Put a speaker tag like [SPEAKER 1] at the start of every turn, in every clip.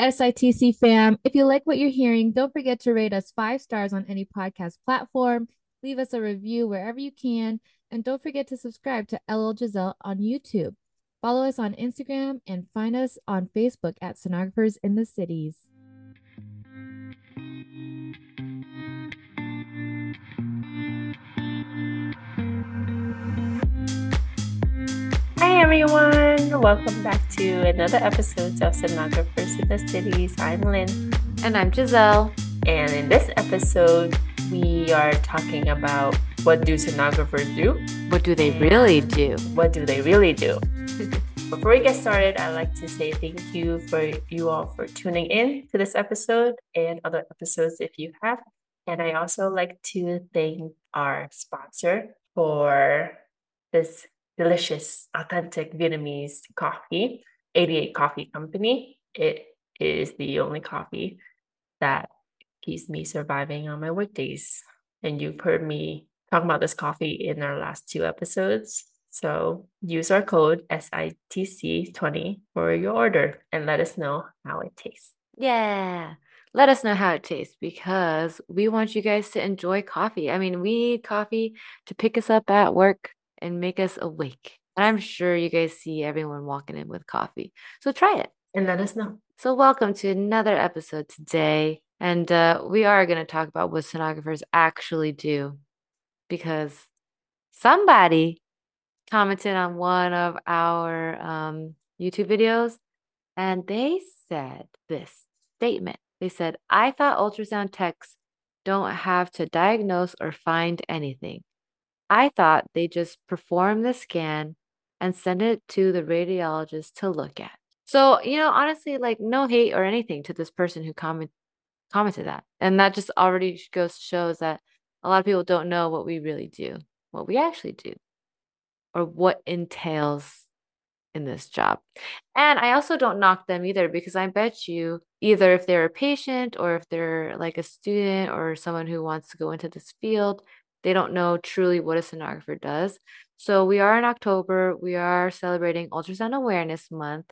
[SPEAKER 1] SITC fam. If you like what you're hearing, don't forget to rate us five stars on any podcast platform. Leave us a review wherever you can. And don't forget to subscribe to LL Geselle on YouTube. Follow us on Instagram and find us on Facebook at Sonographers in the Cities.
[SPEAKER 2] Hi everyone, welcome back to another episode of Sonographers in the Cities. I'm Lynn.
[SPEAKER 1] And I'm Geselle.
[SPEAKER 2] And in this episode, we are talking about what do sonographers do?
[SPEAKER 1] What do they really do?
[SPEAKER 2] What do they really do? Before we get started, I'd like to say thank you for you all for tuning in to this episode and other episodes if you have. And I also like to thank our sponsor for this delicious, authentic Vietnamese coffee, 88 Coffee Company. It is the only coffee that keeps me surviving on my workdays. And you've heard me talk about this coffee in our last two episodes. So use our code SITC20 for your order and let us know how it tastes.
[SPEAKER 1] Yeah. Let us know how it tastes because we want you guys to enjoy coffee. I mean, we need coffee to pick us up at work and make us awake. And I'm sure you guys see everyone walking in with coffee. So try it
[SPEAKER 2] and let us know.
[SPEAKER 1] So, welcome to another episode today. And uh, we are going to talk about what sonographers actually do because somebody commented on one of our um, YouTube videos and they said this statement. They said, I thought ultrasound techs don't have to diagnose or find anything. I thought they just perform the scan and send it to the radiologist to look at. So, you know, honestly, like no hate or anything to this person who comment, commented that. And that just already goes shows that a lot of people don't know what we really do, what we actually do, or what entails in this job. And I also don't knock them either because I bet you either if they're a patient or if they're like a student or someone who wants to go into this field, they don't know truly what a sonographer does. So we are in October. We are celebrating Ultrasound Awareness Month.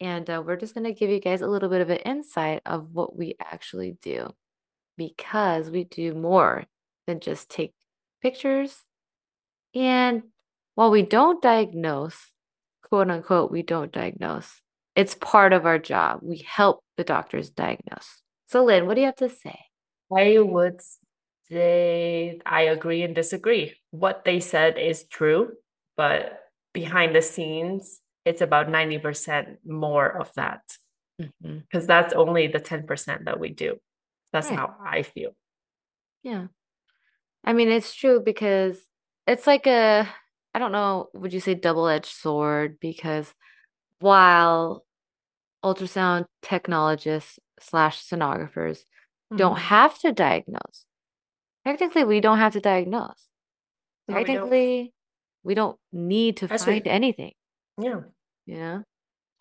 [SPEAKER 1] And uh, we're just going to give you guys a little bit of an insight of what we actually do because we do more than just take pictures. And while we don't diagnose, quote unquote, we don't diagnose, it's part of our job. We help the doctors diagnose. So, Lynn, what do you have to say?
[SPEAKER 2] I would they I agree and disagree. What they said is true, but behind the scenes, it's about 90% more of that. Because mm-hmm. that's only the 10% that we do. That's right. how I feel.
[SPEAKER 1] Yeah. I mean, it's true because it's like a, I don't know, would you say double edged sword? Because while ultrasound technologists slash sonographers mm-hmm. don't have to diagnose, Technically, we don't have to diagnose. No, Technically, we don't, we don't need to That's find right. anything.
[SPEAKER 2] Yeah.
[SPEAKER 1] You know,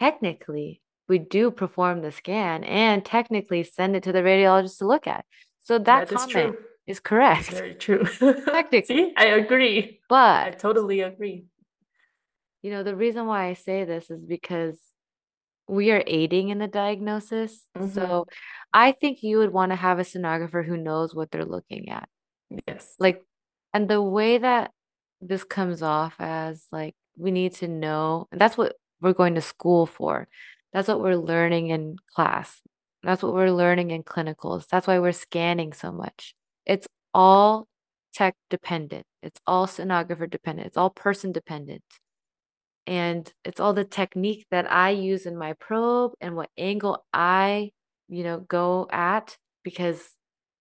[SPEAKER 1] technically, we do perform the scan and technically send it to the radiologist to look at. So that, that comment is, is correct.
[SPEAKER 2] very true. Technically. See, I agree.
[SPEAKER 1] But
[SPEAKER 2] I totally agree.
[SPEAKER 1] You know, the reason why I say this is because we are aiding in the diagnosis. Mm-hmm. So I think you would want to have a sonographer who knows what they're looking at.
[SPEAKER 2] Yes.
[SPEAKER 1] Like, and the way that this comes off as like, we need to know, and that's what we're going to school for. That's what we're learning in class. That's what we're learning in clinicals. That's why we're scanning so much. It's all tech dependent. It's all sonographer dependent. It's all person dependent. And it's all the technique that I use in my probe and what angle I, you know, go at. Because,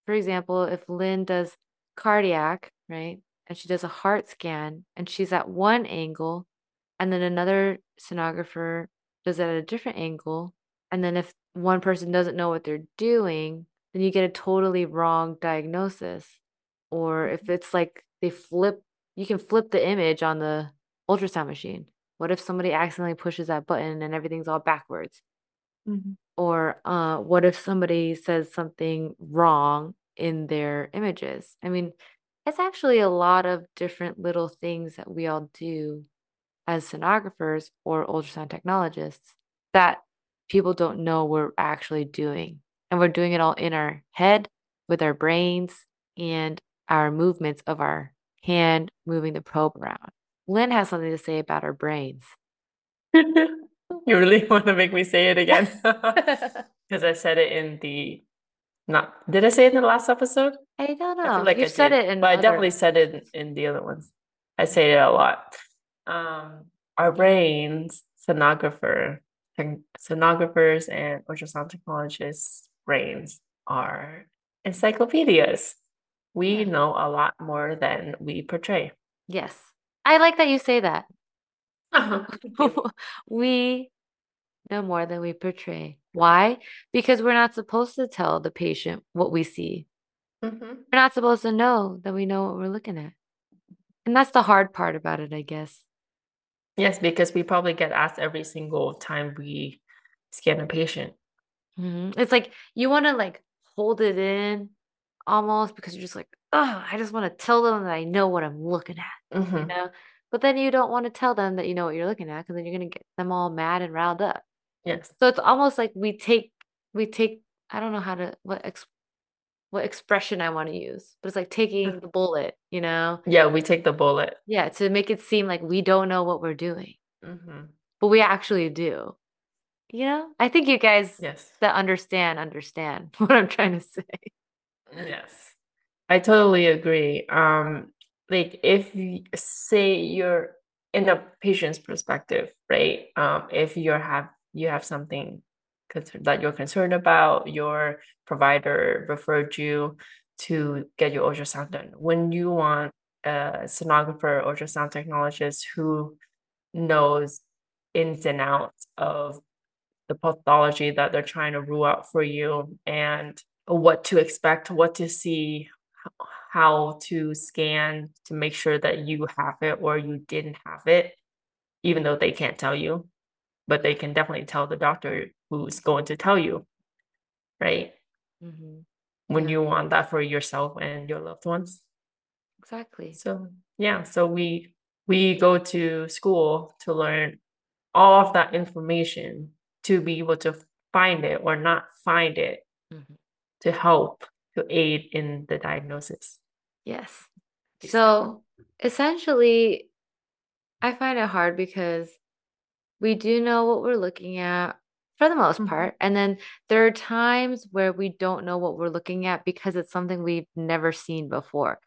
[SPEAKER 1] for example, if Lynn does cardiac, right? And she does a heart scan and she's at one angle, and then another sonographer does it at a different angle. And then if one person doesn't know what they're doing, then you get a totally wrong diagnosis. Or if it's like they flip, you can flip the image on the ultrasound machine. What if somebody accidentally pushes that button and everything's all backwards? Mm-hmm. Or uh, what if somebody says something wrong in their images. I mean, it's actually a lot of different little things that we all do as sonographers or ultrasound technologists that people don't know we're actually doing. And we're doing it all in our head with our brains and our movements of our hand moving the probe around. Lynn has something to say about our brains.
[SPEAKER 2] you really want to make me say it again? Because I said it in the not did I say it in the last episode?
[SPEAKER 1] I don't know.
[SPEAKER 2] I like
[SPEAKER 1] you
[SPEAKER 2] I
[SPEAKER 1] said
[SPEAKER 2] did,
[SPEAKER 1] it in
[SPEAKER 2] but I definitely said it in, in the other ones. I say it a lot. Um, our brains, sonographer, sonographers, and ultrasound technologists' brains are encyclopedias. We know a lot more than we portray.
[SPEAKER 1] Yes. I like that you say that.
[SPEAKER 2] You.
[SPEAKER 1] we know more than we portray. Why? Because we're not supposed to tell the patient what we see.
[SPEAKER 2] Mhm.
[SPEAKER 1] We're not supposed to know that we know what we're looking at. And that's the hard part about it, I guess.
[SPEAKER 2] Yes, because we probably get asked every single time we scan a patient.
[SPEAKER 1] Mhm. It's like you want to like hold it in almost because you're just like, oh, I just want to tell them that I know what I'm looking at, you
[SPEAKER 2] Mhm.
[SPEAKER 1] know? But then you don't want to tell them that you know what you're looking at because then you're going to get them all mad and riled up.
[SPEAKER 2] Yes.
[SPEAKER 1] So it's almost like we take we take I don't know how to what ex what expression I want to use, but it's like taking the bullet, you know?
[SPEAKER 2] Yeah, we take the bullet.
[SPEAKER 1] Yeah, to make it seem like we don't know what we're doing,
[SPEAKER 2] Mhm.
[SPEAKER 1] but we actually do. You know? I think you guys
[SPEAKER 2] Yes.
[SPEAKER 1] that understand understand what I'm trying to say.
[SPEAKER 2] Yes. I totally agree. Um, like if you say you're in a patient's perspective, right? Um, if you have you have something that you're concerned about, your provider referred you to get your ultrasound done. When you want a sonographer, ultrasound technologist who knows ins and outs of the pathology that they're trying to rule out for you and what to expect, what to see, how to scan to make sure that you have it or you didn't have it, even though they can't tell you, but they can definitely tell the doctor who's going to tell you, right?
[SPEAKER 1] hmm
[SPEAKER 2] When
[SPEAKER 1] Yeah.
[SPEAKER 2] you want that for yourself and your loved ones.
[SPEAKER 1] Exactly.
[SPEAKER 2] So yeah, so we we go to school to learn all of that information to be able to find it or not find it
[SPEAKER 1] Mhm.
[SPEAKER 2] to help to aid in the diagnosis.
[SPEAKER 1] Yes. So essentially, I find it hard because we do know what we're looking at for the most
[SPEAKER 2] Mhm.
[SPEAKER 1] part. And then there are times where we don't know what we're looking at because it's something we've never seen before.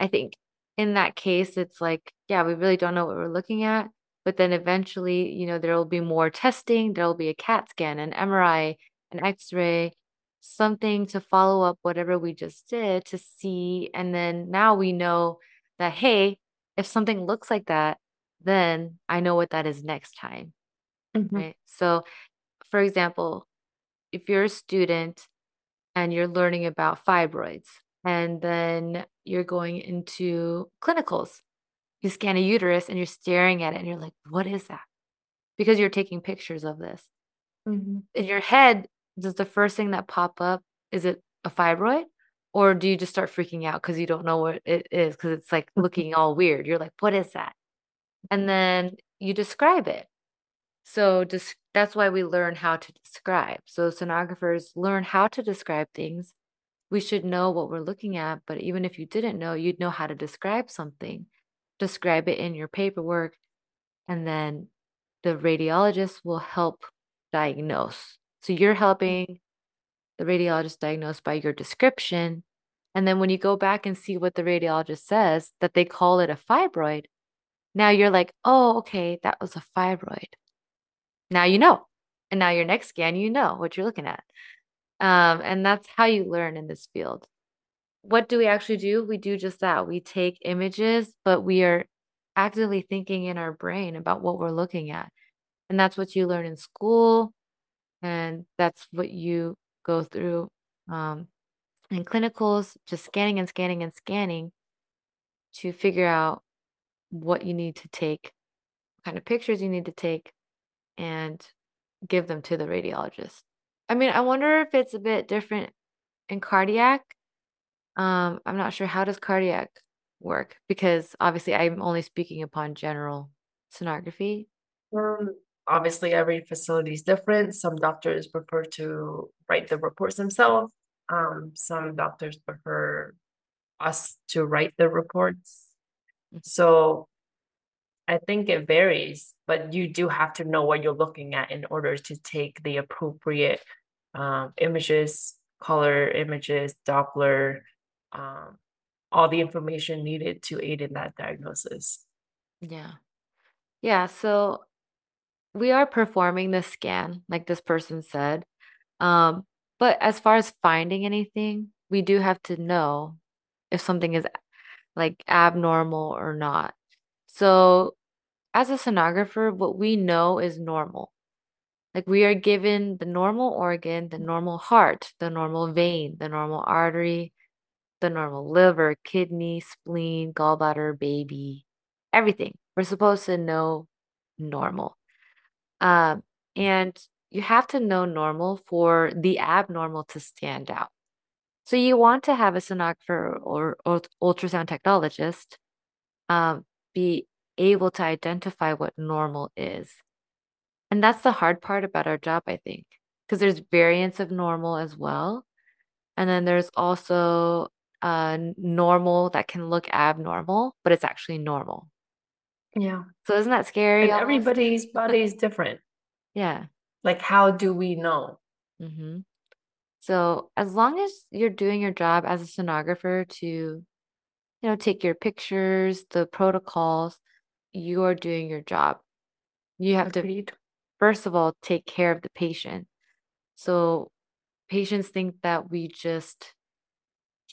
[SPEAKER 1] I think in that case, it's like, yeah, we really don't know what we're looking at. But then eventually, you know, there will be more testing. There will be a CAT scan, an MRI, an X-ray, something to follow up whatever we just did to see. And then now we know that, hey, if something looks like that, then I know what that is next time,
[SPEAKER 2] Mhm.
[SPEAKER 1] right? So, for example, if you're a student and you're learning about fibroids, and then you're going into clinicals, you scan a uterus and you're staring at it and you're like, what is that? Because you're taking pictures of this.
[SPEAKER 2] Mhm.
[SPEAKER 1] In your head, does the first thing that pop up, is it a fibroid? Or do you just start freaking out because you don't know what it is because it's like looking all weird? You're like, what is that? And then you describe it. So dis- that's why we learn how to describe. So sonographers learn how to describe things. We should know what we're looking at, but even if you didn't know, you'd know how to describe something. Describe it in your paperwork, and then the radiologist will help diagnose. So you're helping the radiologist diagnose by your description. And then when you go back and see what the radiologist says, that they call it a fibroid, now you're like, oh, okay, that was a fibroid. Now you know. And now your next scan, you know what you're looking at. Um, and that's how you learn in this field. What do we actually do? We do just that. We take images, but we are actively thinking in our brain about what we're looking at. And that's what you learn in school. And that's what you go through um, in clinicals, just scanning and scanning and scanning to figure out what you need to take, what kind of pictures you need to take, and give them to the radiologist. I mean, I wonder if it's a bit different in cardiac. Um, I'm not sure how does cardiac work because obviously I'm only speaking upon general sonography.
[SPEAKER 2] Um, obviously every facility is different. Some doctors prefer to write the reports themselves. Um, some doctors prefer us to write the reports. So I think it varies, but you do have to know what you're looking at in order to take the appropriate um, images, color images, Doppler, um, all the information needed to aid in that diagnosis.
[SPEAKER 1] Yeah. Yeah, so we are performing the scan, like this person said. Um, but as far as finding anything, we do have to know if something is like abnormal or not. So, as a sonographer, what we know is normal. Like we are given the normal organ, the normal heart, the normal vein, the normal artery, the normal liver, kidney, spleen, gallbladder, baby, everything. We're supposed to know normal. Um, and you have to know normal for the abnormal to stand out. So you want to have a sonographer or, or ultrasound technologist um, be able to identify what normal is. And that's the hard part about our job, I think, because there's variants of normal as well. And then there's also uh, normal that can look abnormal, but it's actually normal.
[SPEAKER 2] Yeah.
[SPEAKER 1] So isn't that scary?
[SPEAKER 2] Everybody's body is different.
[SPEAKER 1] Yeah.
[SPEAKER 2] Like, how do we know?
[SPEAKER 1] Mm-hmm. So as long as you're doing your job as a sonographer to, you know, take your pictures, the protocols, you're doing your job. You have
[SPEAKER 2] Agreed.
[SPEAKER 1] to, first of all, take care of the patient. So patients think that we just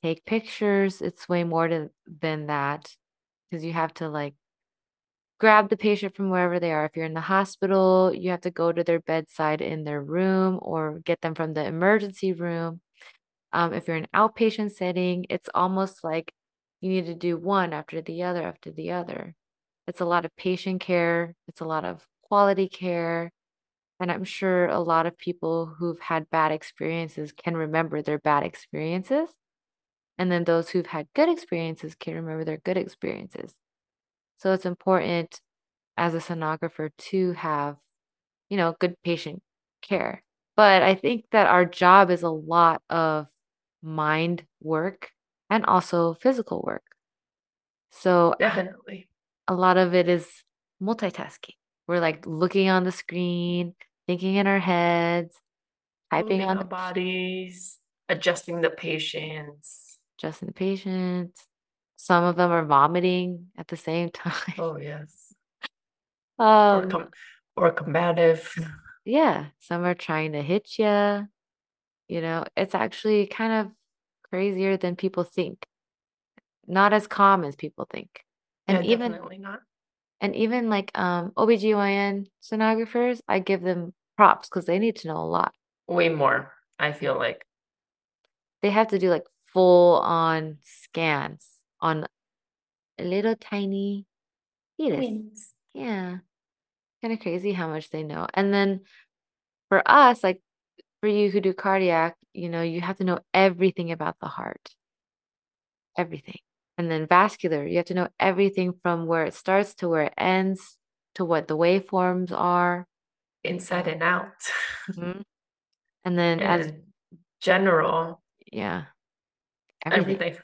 [SPEAKER 1] take pictures. It's way more to, than that because you have to like grab the patient from wherever they are. If you're in the hospital, you have to go to their bedside in their room or get them from the emergency room. Um, if you're in outpatient setting, it's almost like you need to do one after the other after the other. It's a lot of patient care, it's a lot of quality care. And I'm sure a lot of people who've had bad experiences can remember their bad experiences. And then those who've had good experiences can remember their good experiences. So it's important as a sonographer to have, you know, good patient care. But I think that our job is a lot of mind work and also physical work. So
[SPEAKER 2] Definitely.
[SPEAKER 1] a lot of it is multitasking. We're like looking on the screen, thinking in our heads, typing
[SPEAKER 2] Moving
[SPEAKER 1] on the
[SPEAKER 2] bodies, adjusting the patients.
[SPEAKER 1] adjusting the patient. Some of them are vomiting at the same time.
[SPEAKER 2] Oh, yes.
[SPEAKER 1] Um,
[SPEAKER 2] Or com or combative.
[SPEAKER 1] yeah, some are trying to hit you. You know, it's actually kind of crazier than people think. Not as calm as people think.
[SPEAKER 2] Yeah,
[SPEAKER 1] And even
[SPEAKER 2] definitely not.
[SPEAKER 1] and even like um OBGYN sonographers, I give them props because they need to know a lot.
[SPEAKER 2] Way more, I feel like.
[SPEAKER 1] They have to do like full on scans on a little tiny fetus.
[SPEAKER 2] Twins.
[SPEAKER 1] Yeah. Kind of crazy how much they know. And then for us, like for you who do cardiac, you know, you have to know everything about the heart. Everything. And then vascular, you have to know everything from where it starts to where it ends, to what the waveforms are.
[SPEAKER 2] Inside and out.
[SPEAKER 1] Mhm. And then as
[SPEAKER 2] general,
[SPEAKER 1] yeah, everything.
[SPEAKER 2] everything.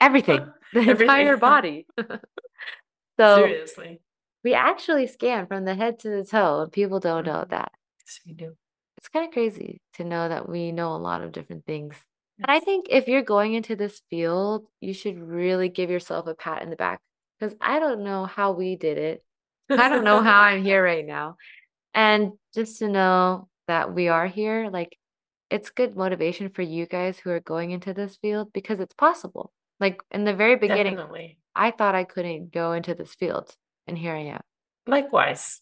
[SPEAKER 1] Everything. The entire body. So
[SPEAKER 2] Seriously.
[SPEAKER 1] we actually scan from the head to the toe, and people don't know
[SPEAKER 2] Mhm.
[SPEAKER 1] that.
[SPEAKER 2] Yes, we do.
[SPEAKER 1] It's kind of crazy to know that we know a lot of different things. And I think if you're going into this field, you should really give yourself a pat in the back because I don't know how we did it. I don't know how I'm here right now. And just to know that we are here, like it's good motivation for you guys who are going into this field because it's possible. Like in the very beginning,
[SPEAKER 2] Definitely.
[SPEAKER 1] I thought I couldn't go into this field, and here I am.
[SPEAKER 2] Likewise,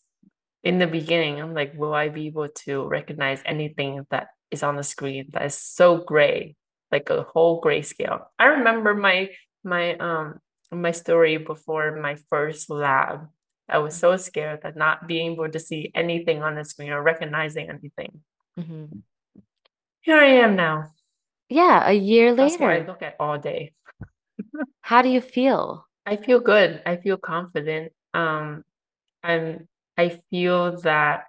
[SPEAKER 2] in the beginning, I'm like, will I be able to recognize anything that is on the screen that is so gray, like a whole grayscale? I remember my my um my story before my first lab. I was so scared that not being able to see anything on the screen or recognizing anything.
[SPEAKER 1] Mhm.
[SPEAKER 2] Here I am now.
[SPEAKER 1] Yeah, a year
[SPEAKER 2] That's what I
[SPEAKER 1] later.
[SPEAKER 2] look at all day.
[SPEAKER 1] How do you feel?
[SPEAKER 2] I feel good. I feel confident. Um, I'm I feel that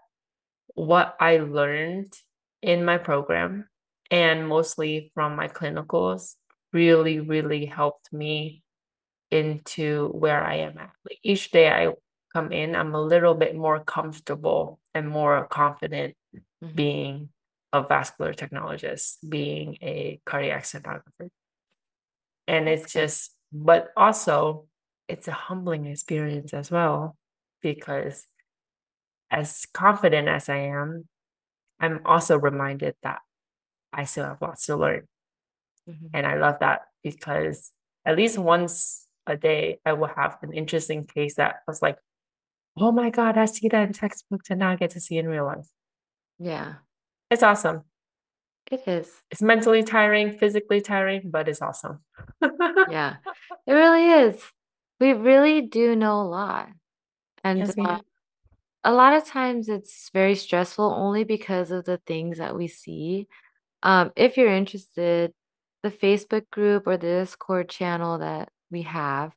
[SPEAKER 2] what I learned in my program and mostly from my clinicals really, really helped me into where I am at. Like each day I come in, I'm a little bit more comfortable and more confident
[SPEAKER 1] Mhm.
[SPEAKER 2] being a vascular technologist, being a cardiac sonographer. And it's just, but also it's a humbling experience as well because as confident as I am, I'm also reminded that I still have lots to learn.
[SPEAKER 1] Mhm.
[SPEAKER 2] And I love that because at least once a day, I will have an interesting case that was like, oh my God, I see that in textbooks and now I get to see in real life.
[SPEAKER 1] Yeah,
[SPEAKER 2] It's awesome.
[SPEAKER 1] It is.
[SPEAKER 2] It's mentally tiring, physically tiring, but it's awesome.
[SPEAKER 1] Yeah, it really is. We really do know a lot. And
[SPEAKER 2] Yes,
[SPEAKER 1] uh, a lot of times it's very stressful only because of the things that we see. Um, if you're interested, the Facebook group or the Discord channel that we have,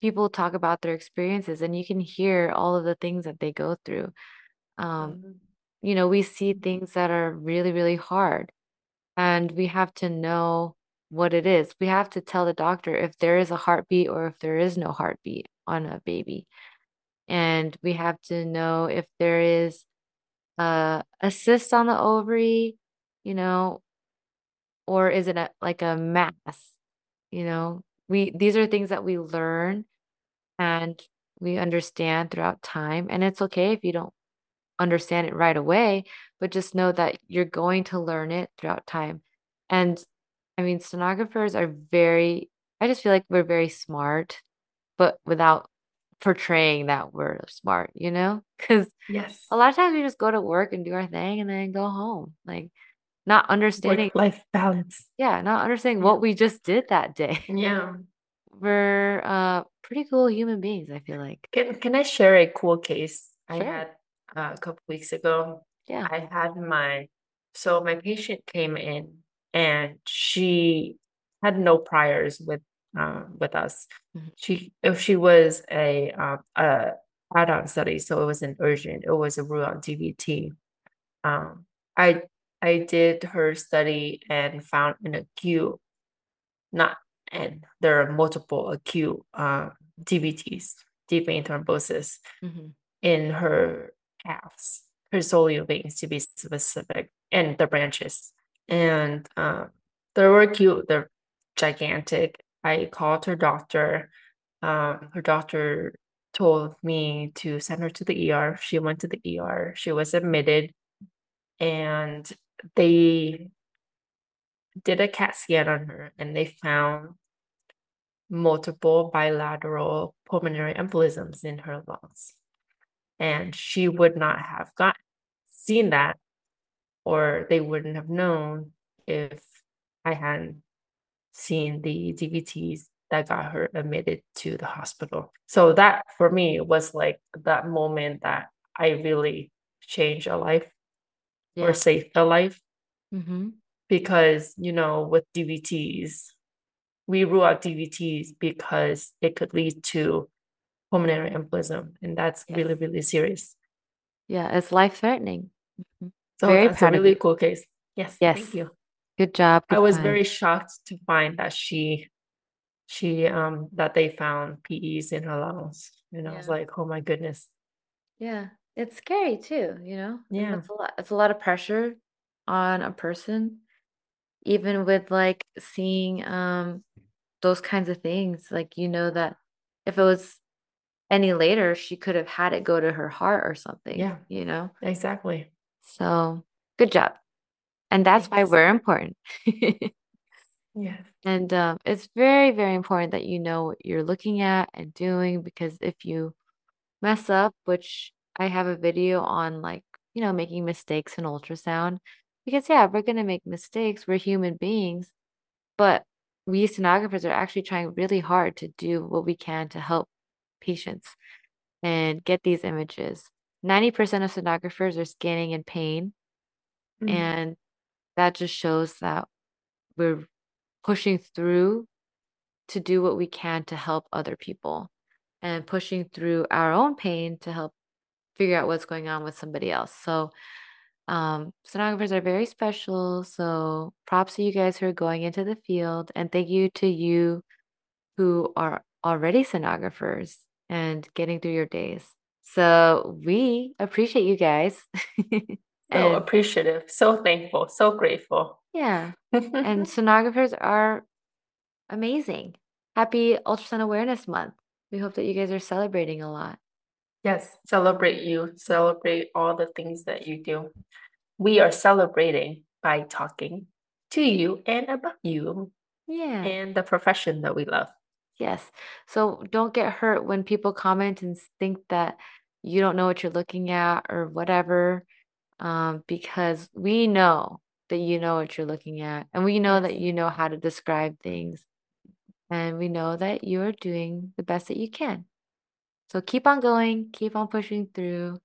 [SPEAKER 1] people talk about their experiences and you can hear all of the things that they go through. Um,
[SPEAKER 2] Um,
[SPEAKER 1] you know, we see things that are really, really hard, and we have to know what it is. We have to tell the doctor if there is a heartbeat or if there is no heartbeat on a baby. And we have to know if there is uh, a cyst on the ovary, you know, or is it a, like a mass? You know, we these are things that we learn and we understand throughout time. And it's okay if you don't understand it right away, but just know that you're going to learn it throughout time. And I mean, sonographers are very, I just feel like we're very smart, but without portraying that we're smart, you know? Because
[SPEAKER 2] yes.
[SPEAKER 1] a lot of times we just go to work and do our thing and then go home. Like, not understanding,
[SPEAKER 2] Work-life balance.
[SPEAKER 1] yeah, not understanding what we just did that day.
[SPEAKER 2] Yeah.
[SPEAKER 1] We're uh pretty cool human beings, I feel like.
[SPEAKER 2] Can can I share a cool case I had uh, a couple weeks ago?
[SPEAKER 1] Yeah.
[SPEAKER 2] I had my so my patient came in and she had no priors with um with us.
[SPEAKER 1] Mhm.
[SPEAKER 2] She if she was a um a add-on study, so it was an urgent, it was a rule out DVT. Um I I did her study and found an acute, not and there are multiple acute um DVTs, deep vein thrombosis
[SPEAKER 1] Mhm.
[SPEAKER 2] in her her soleal veins to be specific, and the branches. And um, they were cute, they're gigantic. I called her doctor. Um, her doctor told me to send her to the ER. She went to the ER. She was admitted, and they did a CAT scan on her, and they found multiple bilateral pulmonary embolisms in her lungs. And she would not have got seen that, or they wouldn't have known if I hadn't seen the DVTs that got her admitted to the hospital. So that for me was like that moment that I really changed a life
[SPEAKER 1] Yeah.
[SPEAKER 2] or saved a life
[SPEAKER 1] Mm-hmm.
[SPEAKER 2] because you know with DVTs we rule out DVTs because it could lead to pulmonary embolism and that's
[SPEAKER 1] Yes.
[SPEAKER 2] really really serious.
[SPEAKER 1] Yeah, it's life threatening. Mhm.
[SPEAKER 2] So
[SPEAKER 1] Very
[SPEAKER 2] that's a really cool case. Yes,
[SPEAKER 1] Yes.
[SPEAKER 2] thank you.
[SPEAKER 1] Good job.
[SPEAKER 2] I was
[SPEAKER 1] find.
[SPEAKER 2] very shocked to find that she she um that they found PEs in her lungs. And I was like, oh my goodness.
[SPEAKER 1] Yeah, it's scary too, you know?
[SPEAKER 2] Yeah.
[SPEAKER 1] It's a lot. It's a lot of pressure on a person, even with like seeing um those kinds of things. Like you know that if it was any later, she could have had it go to her heart or something.
[SPEAKER 2] Yeah.
[SPEAKER 1] You know?
[SPEAKER 2] Exactly.
[SPEAKER 1] So good job. And that's why we're important.
[SPEAKER 2] Yes.
[SPEAKER 1] And um, it's very, very important that you know what you're looking at and doing because if you mess up, which I have a video on, like, you know, making mistakes in ultrasound, because yeah, we're going to make mistakes. We're human beings, but we sonographers are actually trying really hard to do what we can to help patients and get these images. 90% of sonographers are scanning in pain,
[SPEAKER 2] Mm.
[SPEAKER 1] and that just shows that we're pushing through to do what we can to help other people and pushing through our own pain to help figure out what's going on with somebody else. So Um, sonographers are very special, so props to you guys who are going into the field, and thank you to you who are already sonographers and getting through your days. So we appreciate you guys.
[SPEAKER 2] So appreciative, so thankful, so grateful.
[SPEAKER 1] yeah, and sonographers are amazing. Happy Ultrasound Awareness Month. We hope that you guys are celebrating a lot.
[SPEAKER 2] Yes, celebrate you, celebrate all the things that you do. We are celebrating by talking to you and about you
[SPEAKER 1] Yeah.
[SPEAKER 2] and the profession that we love.
[SPEAKER 1] Yes. So don't get hurt when people comment and think that you don't know what you're looking at or whatever, um, because we know that you know what you're looking at, and we know that you know how to describe things, and we know that you are doing the best that you can. So keep on going, keep on pushing through,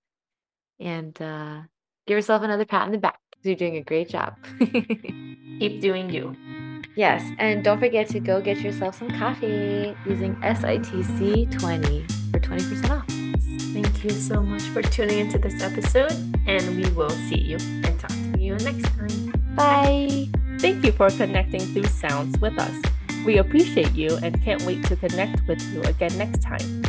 [SPEAKER 1] and uh, give yourself another pat on the back you're doing a great job.
[SPEAKER 2] Keep doing you.
[SPEAKER 1] Yes, and don't forget to go get yourself some coffee using SITC20 for 20% off.
[SPEAKER 2] Thank you so much for tuning into this episode, and we will see you and talk to you next time.
[SPEAKER 1] Bye.
[SPEAKER 2] Thank you for connecting through sounds with us. We appreciate you and can't wait to connect with you again next time.